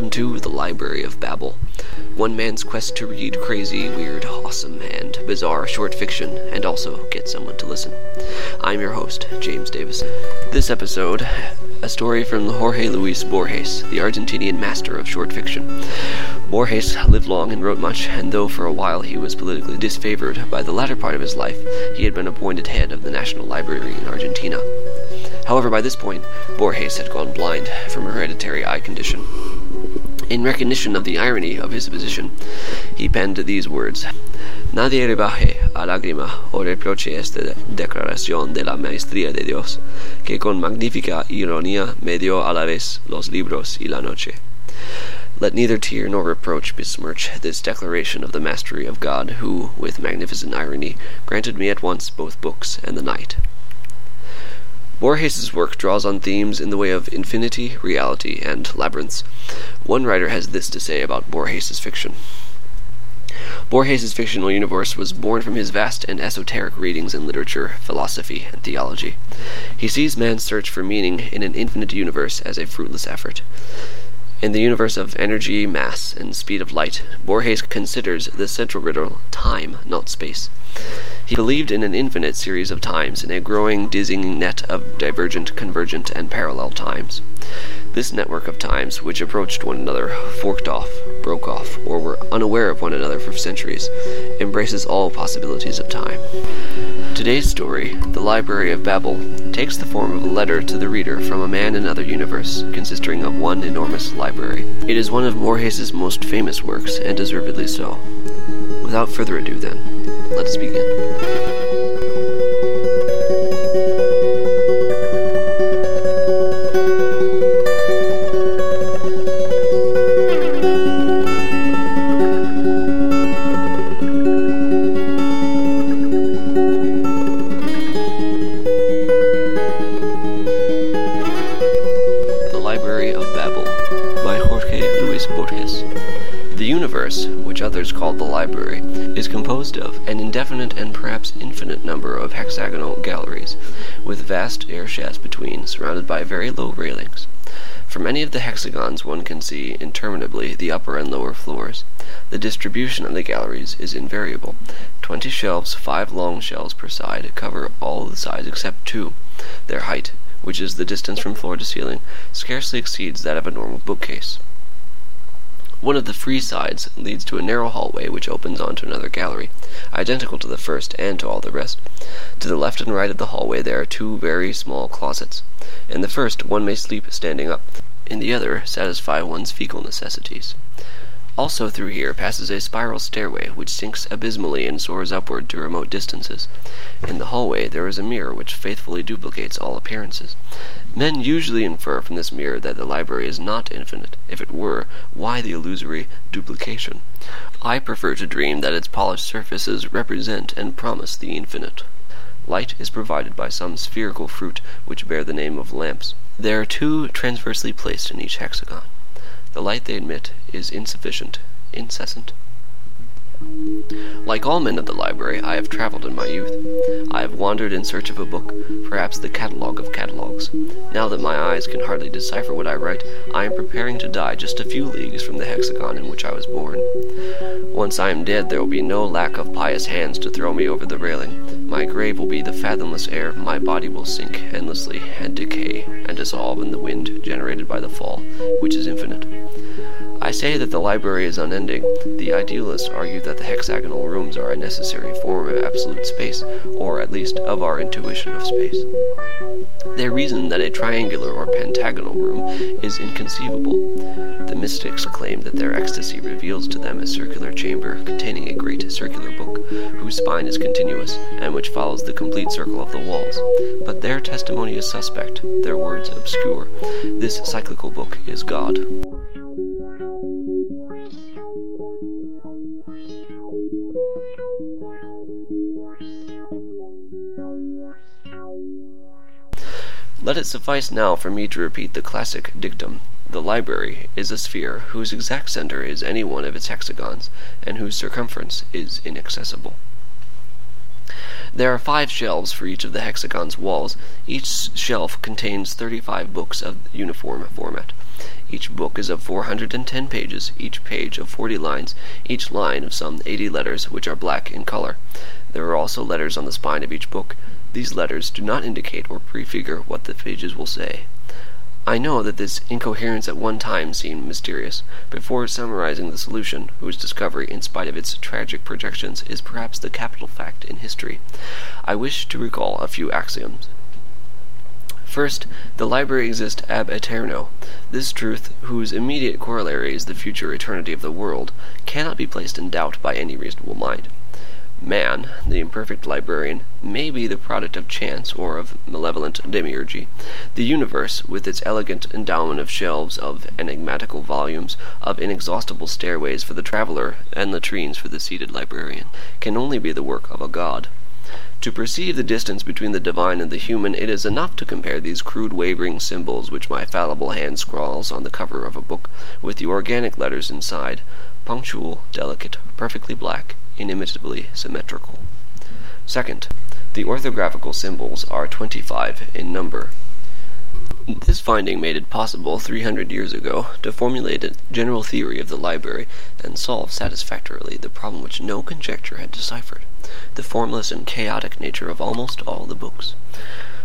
welcome to the Library of Babel. One man's quest to read crazy, weird, awesome, and bizarre short fiction, and also get someone to listen. I'm your host, James Davison. This episode, a story from Jorge Luis Borges, the Argentinian master of short fiction. Borges lived long and wrote much, and though for a while he was politically disfavored, by the latter part of his life he had been appointed head of the National Library in Argentina. However, by this point, Borges had gone blind from a hereditary eye condition. In recognition of the irony of his position, he penned these words Nadie rebaje a lágrima o reproche esta declaración de la maestría de Dios, que con magnífica ironía me dio a la vez los libros y la noche. Let neither tear nor reproach besmirch this declaration of the mastery of God, who, with magnificent irony, granted me at once both books and the night. Borges's work draws on themes in the way of infinity, reality, and labyrinths. One writer has this to say about Borges's fiction. Borges's fictional universe was born from his vast and esoteric readings in literature, philosophy, and theology. He sees man's search for meaning in an infinite universe as a fruitless effort. In the universe of energy, mass, and speed of light, Borges considers the central riddle time, not space. He believed in an infinite series of times, in a growing, dizzying net of divergent, convergent, and parallel times. This network of times, which approached one another, forked off, broke off, or were unaware of one another for centuries, embraces all possibilities of time. Today's story, The Library of Babel, takes the form of a letter to the reader from a man in another universe, consisting of one enormous library. It is one of Borges's most famous works, and deservedly so. Without further ado, then, let us begin. Which others call the library, is composed of an indefinite and perhaps infinite number of hexagonal galleries, with vast air shafts between, surrounded by very low railings. From any of the hexagons one can see interminably the upper and lower floors. The distribution of the galleries is invariable. Twenty shelves, five long shelves per side, cover all the sides except two. Their height, which is the distance from floor to ceiling, scarcely exceeds that of a normal bookcase. One of the free sides leads to a narrow hallway which opens onto another gallery, identical to the first and to all the rest. To the left and right of the hallway there are two very small closets. In the first one may sleep standing up, in the other satisfy one's fecal necessities. Also through here passes a spiral stairway which sinks abysmally and soars upward to remote distances. In the hallway there is a mirror which faithfully duplicates all appearances. Men usually infer from this mirror that the library is not infinite. If it were, why the illusory duplication? I prefer to dream that its polished surfaces represent and promise the infinite. Light is provided by some spherical fruit which bear the name of lamps. There are two transversely placed in each hexagon. The light they emit is insufficient, incessant. Like all men of the library, I have traveled in my youth. I have wandered in search of a book, perhaps the catalogue of catalogues. Now that my eyes can hardly decipher what I write, I am preparing to die just a few leagues from the hexagon in which I was born. Once I am dead, there will be no lack of pious hands to throw me over the railing. My grave will be the fathomless air, my body will sink endlessly and decay and dissolve in the wind generated by the fall, which is infinite. I say that the library is unending. The idealists argue that the hexagonal rooms are a necessary form of absolute space, or at least of our intuition of space. They reason that a triangular or pentagonal room is inconceivable. The mystics claim that their ecstasy reveals to them a circular chamber containing a great circular book, whose spine is continuous, and which follows the complete circle of the walls. But their testimony is suspect, their words obscure. This cyclical book is God. Let it suffice now for me to repeat the classic dictum. The library is a sphere whose exact center is any one of its hexagons, and whose circumference is inaccessible. There are five shelves for each of the hexagon's walls. Each shelf contains 35 books of uniform format. Each book is of 410 pages, each page of 40 lines, each line of some 80 letters, which are black in color. There are also letters on the spine of each book. These letters do not indicate or prefigure what the pages will say. I know that this incoherence at one time seemed mysterious. Before summarizing the solution, whose discovery, in spite of its tragic projections, is perhaps the capital fact in history, I wish to recall a few axioms. First, the library exists ab aeterno. This truth, whose immediate corollary is the future eternity of the world, cannot be placed in doubt by any reasonable mind. Man, the imperfect librarian, may be the product of chance or of malevolent demiurgy. The universe, with its elegant endowment of shelves, of enigmatical volumes, of inexhaustible stairways for the traveler, and latrines for the seated librarian, can only be the work of a god. To perceive the distance between the divine and the human, it is enough to compare these crude wavering symbols which my fallible hand scrawls on the cover of a book, with the organic letters inside, punctual, delicate, perfectly black, inimitably symmetrical. Second, the orthographical symbols are twenty-five in number. This finding made it possible, three hundred years ago, to formulate a general theory of the library and solve satisfactorily the problem which no conjecture had deciphered the formless and chaotic nature of almost all the books.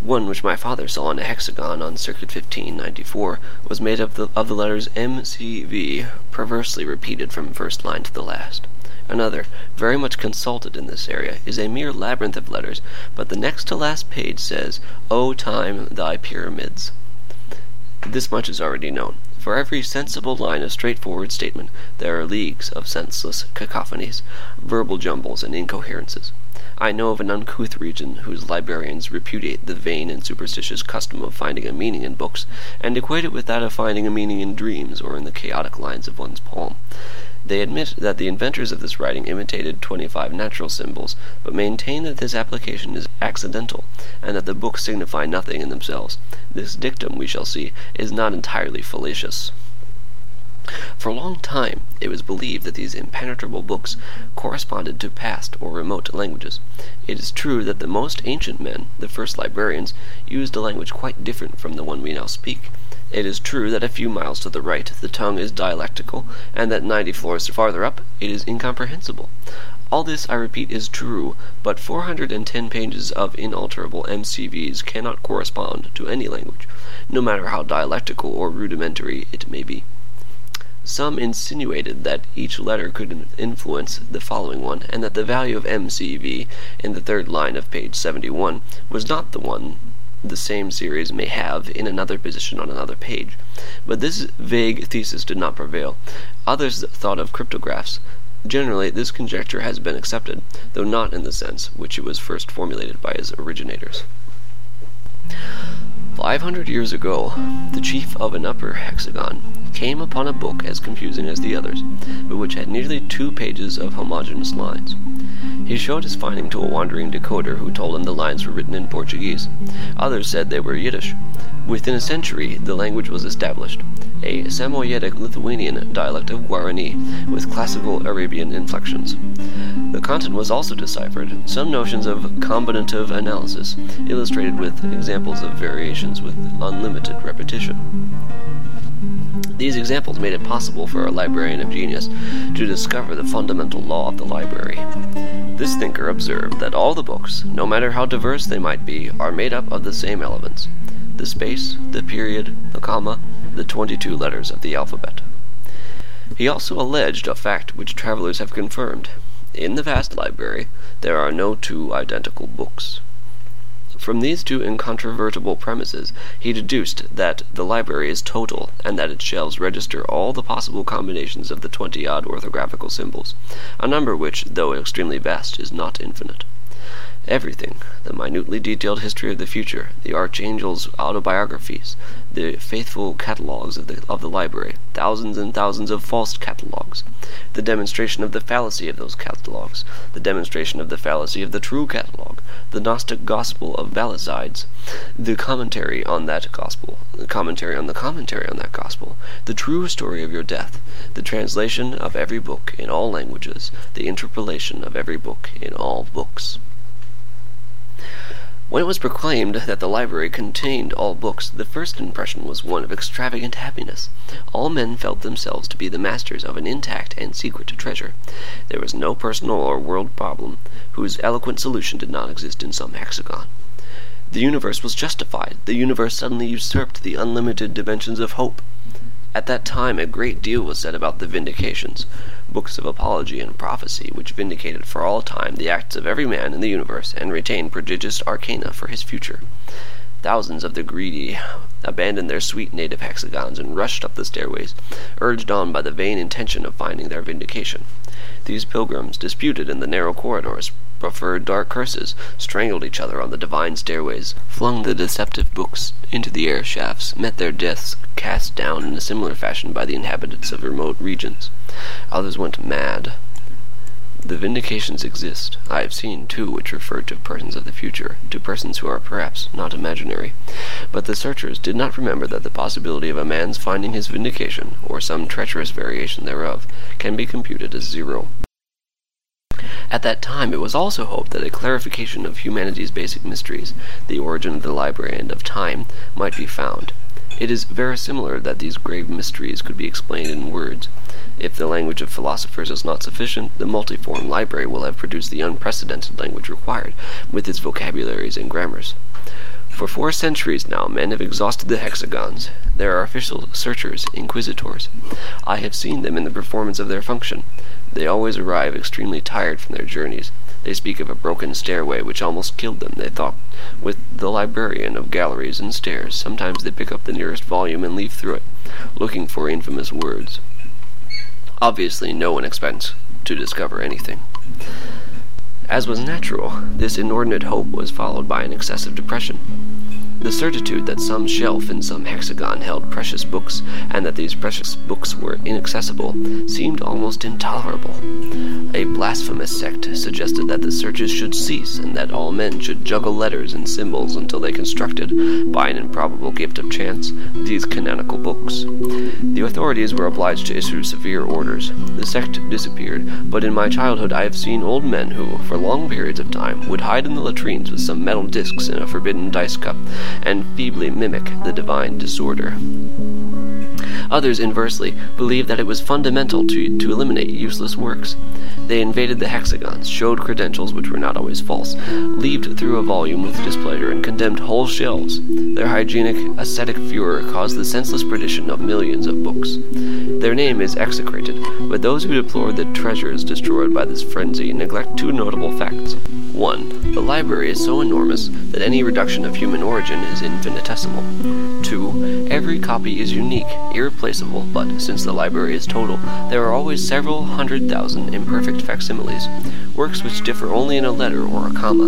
One which my father saw in a hexagon on Circuit 1594 was made of the, of the letters MCV, perversely repeated from first line to the last. Another, very much consulted in this area, is a mere labyrinth of letters, but the next to last page says, O time, thy pyramids. This much is already known. For every sensible line of straightforward statement there are leagues of senseless cacophonies, verbal jumbles, and incoherences. I know of an uncouth region whose librarians repudiate the vain and superstitious custom of finding a meaning in books, and equate it with that of finding a meaning in dreams or in the chaotic lines of one's palm. They admit that the inventors of this writing imitated twenty-five natural symbols, but maintain that this application is accidental, and that the books signify nothing in themselves. This dictum, we shall see, is not entirely fallacious. For a long time it was believed that these impenetrable books corresponded to past or remote languages. It is true that the most ancient men, the first librarians, used a language quite different from the one we now speak. It is true that a few miles to the right the tongue is dialectical, and that ninety floors farther up it is incomprehensible. All this, I repeat, is true, but 410 pages of inalterable MCVs cannot correspond to any language, no matter how dialectical or rudimentary it may be. Some insinuated that each letter could influence the following one, and that the value of MCV in the third line of page 71 was not the one the same series may have in another position on another page. But this vague thesis did not prevail. Others thought of cryptographs. Generally, this conjecture has been accepted, though not in the sense which it was first formulated by its originators. Five hundred years ago, the chief of an upper hexagon came upon a book as confusing as the others, but which had nearly two pages of homogeneous lines. He showed his finding to a wandering decoder who told him the lines were written in Portuguese. Others said they were Yiddish. Within a century, the language was established, a Samoyedic Lithuanian dialect of Guarani with classical Arabian inflections. The content was also deciphered, some notions of combinative analysis, illustrated with examples of variations with unlimited repetition. These examples made it possible for a librarian of genius to discover the fundamental law of the library. This thinker observed that all the books, no matter how diverse they might be, are made up of the same elements the space, the period, the comma, the twenty two letters of the alphabet. He also alleged a fact which travelers have confirmed. In the vast library, there are no two identical books. From these two incontrovertible premises he deduced that the library is total, and that its shelves register all the possible combinations of the twenty odd orthographical symbols, a number which, though extremely vast, is not infinite. Everything the minutely detailed history of the future, the archangels' autobiographies, the faithful catalogues of the, of the library, thousands and thousands of false catalogues, the demonstration of the fallacy of those catalogues, the demonstration of the fallacy of the true catalogue, the Gnostic gospel of Basilides, the commentary on that gospel, the commentary on the commentary on that gospel, the true story of your death, the translation of every book in all languages, the interpolation of every book in all books. When it was proclaimed that the library contained all books, the first impression was one of extravagant happiness. All men felt themselves to be the masters of an intact and secret treasure. There was no personal or world problem whose eloquent solution did not exist in some hexagon. The universe was justified. The universe suddenly usurped the unlimited dimensions of hope. At that time a great deal was said about the vindications, books of apology and prophecy, which vindicated for all time the acts of every man in the universe and retained prodigious arcana for his future. Thousands of the greedy abandoned their sweet native hexagons and rushed up the stairways, urged on by the vain intention of finding their vindication. These pilgrims disputed in the narrow corridors, preferred dark curses, strangled each other on the divine stairways, flung the deceptive books into the air shafts, met their deaths cast down in a similar fashion by the inhabitants of remote regions. Others went mad. The vindications exist. I have seen two which referred to persons of the future, to persons who are perhaps not imaginary. But the searchers did not remember that the possibility of a man's finding his vindication, or some treacherous variation thereof, can be computed as zero. At that time it was also hoped that a clarification of humanity's basic mysteries, the origin of the library and of time, might be found. It is verisimilar that these grave mysteries could be explained in words. If the language of philosophers is not sufficient, the multiform library will have produced the unprecedented language required, with its vocabularies and grammars. For four centuries now men have exhausted the hexagons. There are official searchers, inquisitors. I have seen them in the performance of their function. They always arrive extremely tired from their journeys. They speak of a broken stairway which almost killed them, they thought. With the librarian of galleries and stairs, sometimes they pick up the nearest volume and leaf through it, looking for infamous words. Obviously, no one expects to discover anything. As was natural, this inordinate hope was followed by an excessive depression. The certitude that some shelf in some hexagon held precious books, and that these precious books were inaccessible, seemed almost intolerable. A blasphemous sect suggested that the searches should cease, and that all men should juggle letters and symbols until they constructed, by an improbable gift of chance, these canonical books. The authorities were obliged to issue severe orders. The sect disappeared, but in my childhood I have seen old men who, for long periods of time, would hide in the latrines with some metal discs in a forbidden dice cup, and feebly mimic the divine disorder. Others, inversely, believed that it was fundamental to, to eliminate useless works. They invaded the hexagons, showed credentials which were not always false, leaped through a volume with displeasure, and condemned whole shelves. Their hygienic, ascetic furor caused the senseless perdition of millions of books. Their name is execrated, but those who deplore the treasures destroyed by this frenzy neglect two notable facts. 1. The library is so enormous that any reduction of human origin is infinitesimal. 2. Every copy is unique, irreplaceable, but since the library is total, there are always several hundred thousand imperfect facsimiles, works which differ only in a letter or a comma.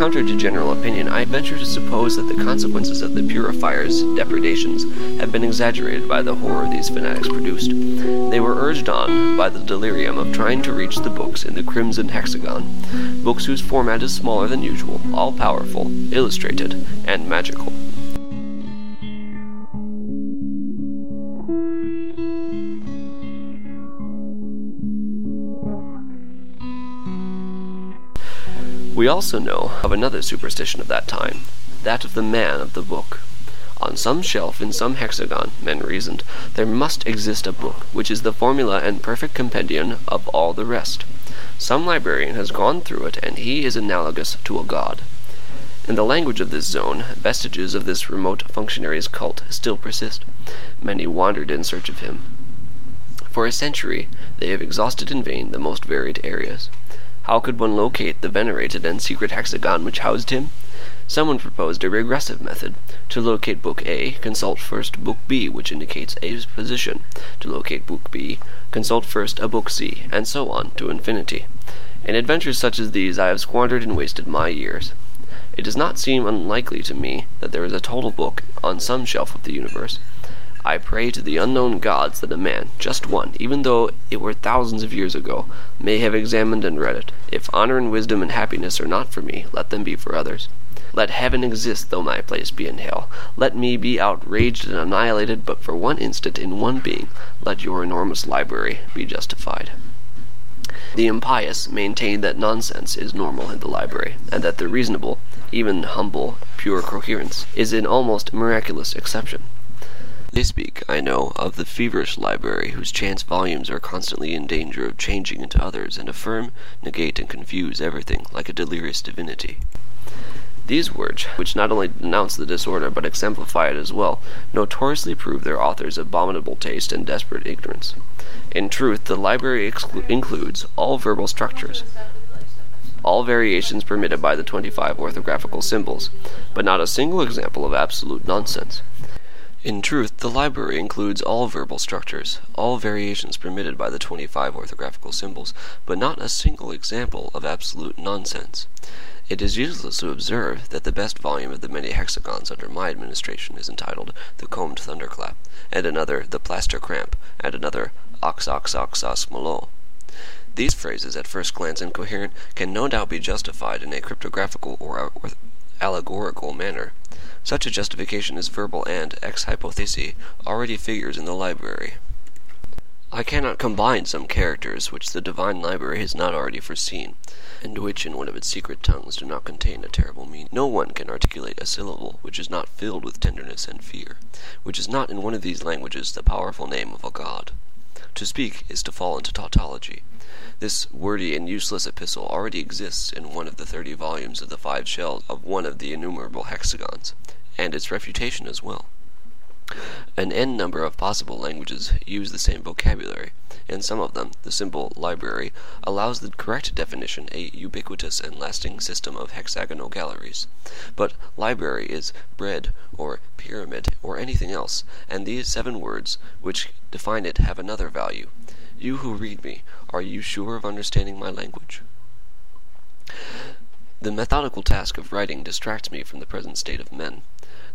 Counter to general opinion, I venture to suppose that the consequences of the purifier's depredations have been exaggerated by the horror these fanatics produced. They were urged on by the delirium of trying to reach the books in the crimson hexagon, books whose format is smaller than usual, all powerful, illustrated, and magical. We also know of another superstition of that time, that of the man of the book. On some shelf in some hexagon, men reasoned, there must exist a book which is the formula and perfect compendium of all the rest. Some librarian has gone through it, and he is analogous to a god. In the language of this zone, vestiges of this remote functionary's cult still persist. Many wandered in search of him. For a century, they have exhausted in vain the most varied areas. How could one locate the venerated and secret hexagon which housed him? Someone proposed a regressive method. To locate Book A, consult first Book B, which indicates A's position. To locate Book B, consult first a Book C, and so on to infinity. In adventures such as these I have squandered and wasted my years. It does not seem unlikely to me that there is a total book on some shelf of the universe. I pray to the unknown gods that a man, just one, even though it were thousands of years ago, may have examined and read it. If honor and wisdom and happiness are not for me, let them be for others. Let heaven exist though my place be in hell. Let me be outraged and annihilated, but for one instant in one being, let your enormous library be justified. The impious maintain that nonsense is normal in the library, and that the reasonable, even humble, pure coherence, is an almost miraculous exception. They speak, I know, of the feverish library whose chance volumes are constantly in danger of changing into others and affirm, negate, and confuse everything like a delirious divinity. These words, which not only denounce the disorder but exemplify it as well, notoriously prove their author's abominable taste and desperate ignorance. In truth, the library includes all verbal structures, all variations permitted by the 25 orthographical symbols, but not a single example of absolute nonsense. In truth, the library includes all verbal structures, all variations permitted by the 25 orthographical symbols, but not a single example of absolute nonsense. It is useless to observe that the best volume of the many hexagons under my administration is entitled The Combed Thunderclap, and another The Plaster Cramp, and another Ox Ox Ox Os Malo. These phrases, at first glance incoherent, can no doubt be justified in a cryptographical or allegorical manner. Such a justification is verbal and, ex hypothesi, already figures in the library. I cannot combine some characters which the divine library has not already foreseen, and which in one of its secret tongues do not contain a terrible meaning. No one can articulate a syllable which is not filled with tenderness and fear, which is not in one of these languages the powerful name of a god. To speak is to fall into tautology. This wordy and useless epistle already exists in one of the thirty volumes of the five shells of one of the innumerable hexagons, and its refutation as well. An n number of possible languages use the same vocabulary. In some of them, the symbol library allows the correct definition a ubiquitous and lasting system of hexagonal galleries. But library is bread or pyramid or anything else, and these seven words which define it have another value. You who read me, are you sure of understanding my language? The methodical task of writing distracts me from the present state of men.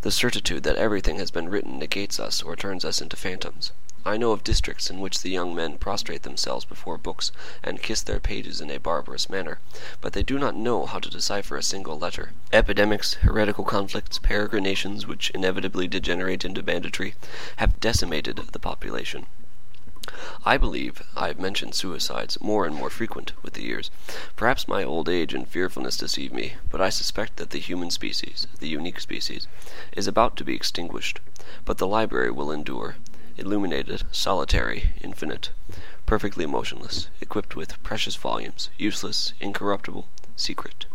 The certitude that everything has been written negates us or turns us into phantoms. I know of districts in which the young men prostrate themselves before books and kiss their pages in a barbarous manner, but they do not know how to decipher a single letter. Epidemics, heretical conflicts, peregrinations which inevitably degenerate into banditry, have decimated the population. I believe I have mentioned suicides more and more frequent with the years. Perhaps my old age and fearfulness deceive me, but I suspect that the human species, the unique species, is about to be extinguished. But the library will endure, illuminated, solitary, infinite, perfectly motionless, equipped with precious volumes, useless, incorruptible, secret.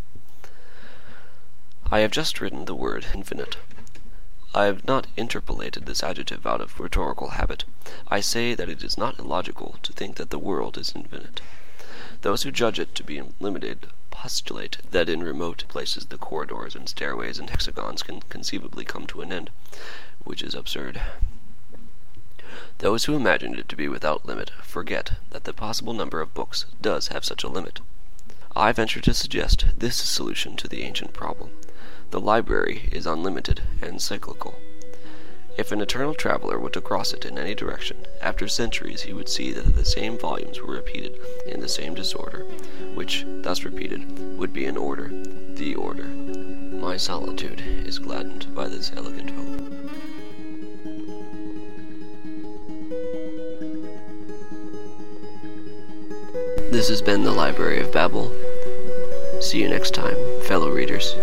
I have just written the word infinite. I have not interpolated this adjective out of rhetorical habit. I say that it is not illogical to think that the world is infinite. Those who judge it to be limited postulate that in remote places the corridors and stairways and hexagons can conceivably come to an end, which is absurd. Those who imagine it to be without limit forget that the possible number of books does have such a limit. I venture to suggest this solution to the ancient problem. The library is unlimited and cyclical. If an eternal traveler were to cross it in any direction, after centuries he would see that the same volumes were repeated in the same disorder, which, thus repeated, would be in order, the order. My solitude is gladdened by this elegant hope. This has been the Library of Babel. See you next time, fellow readers.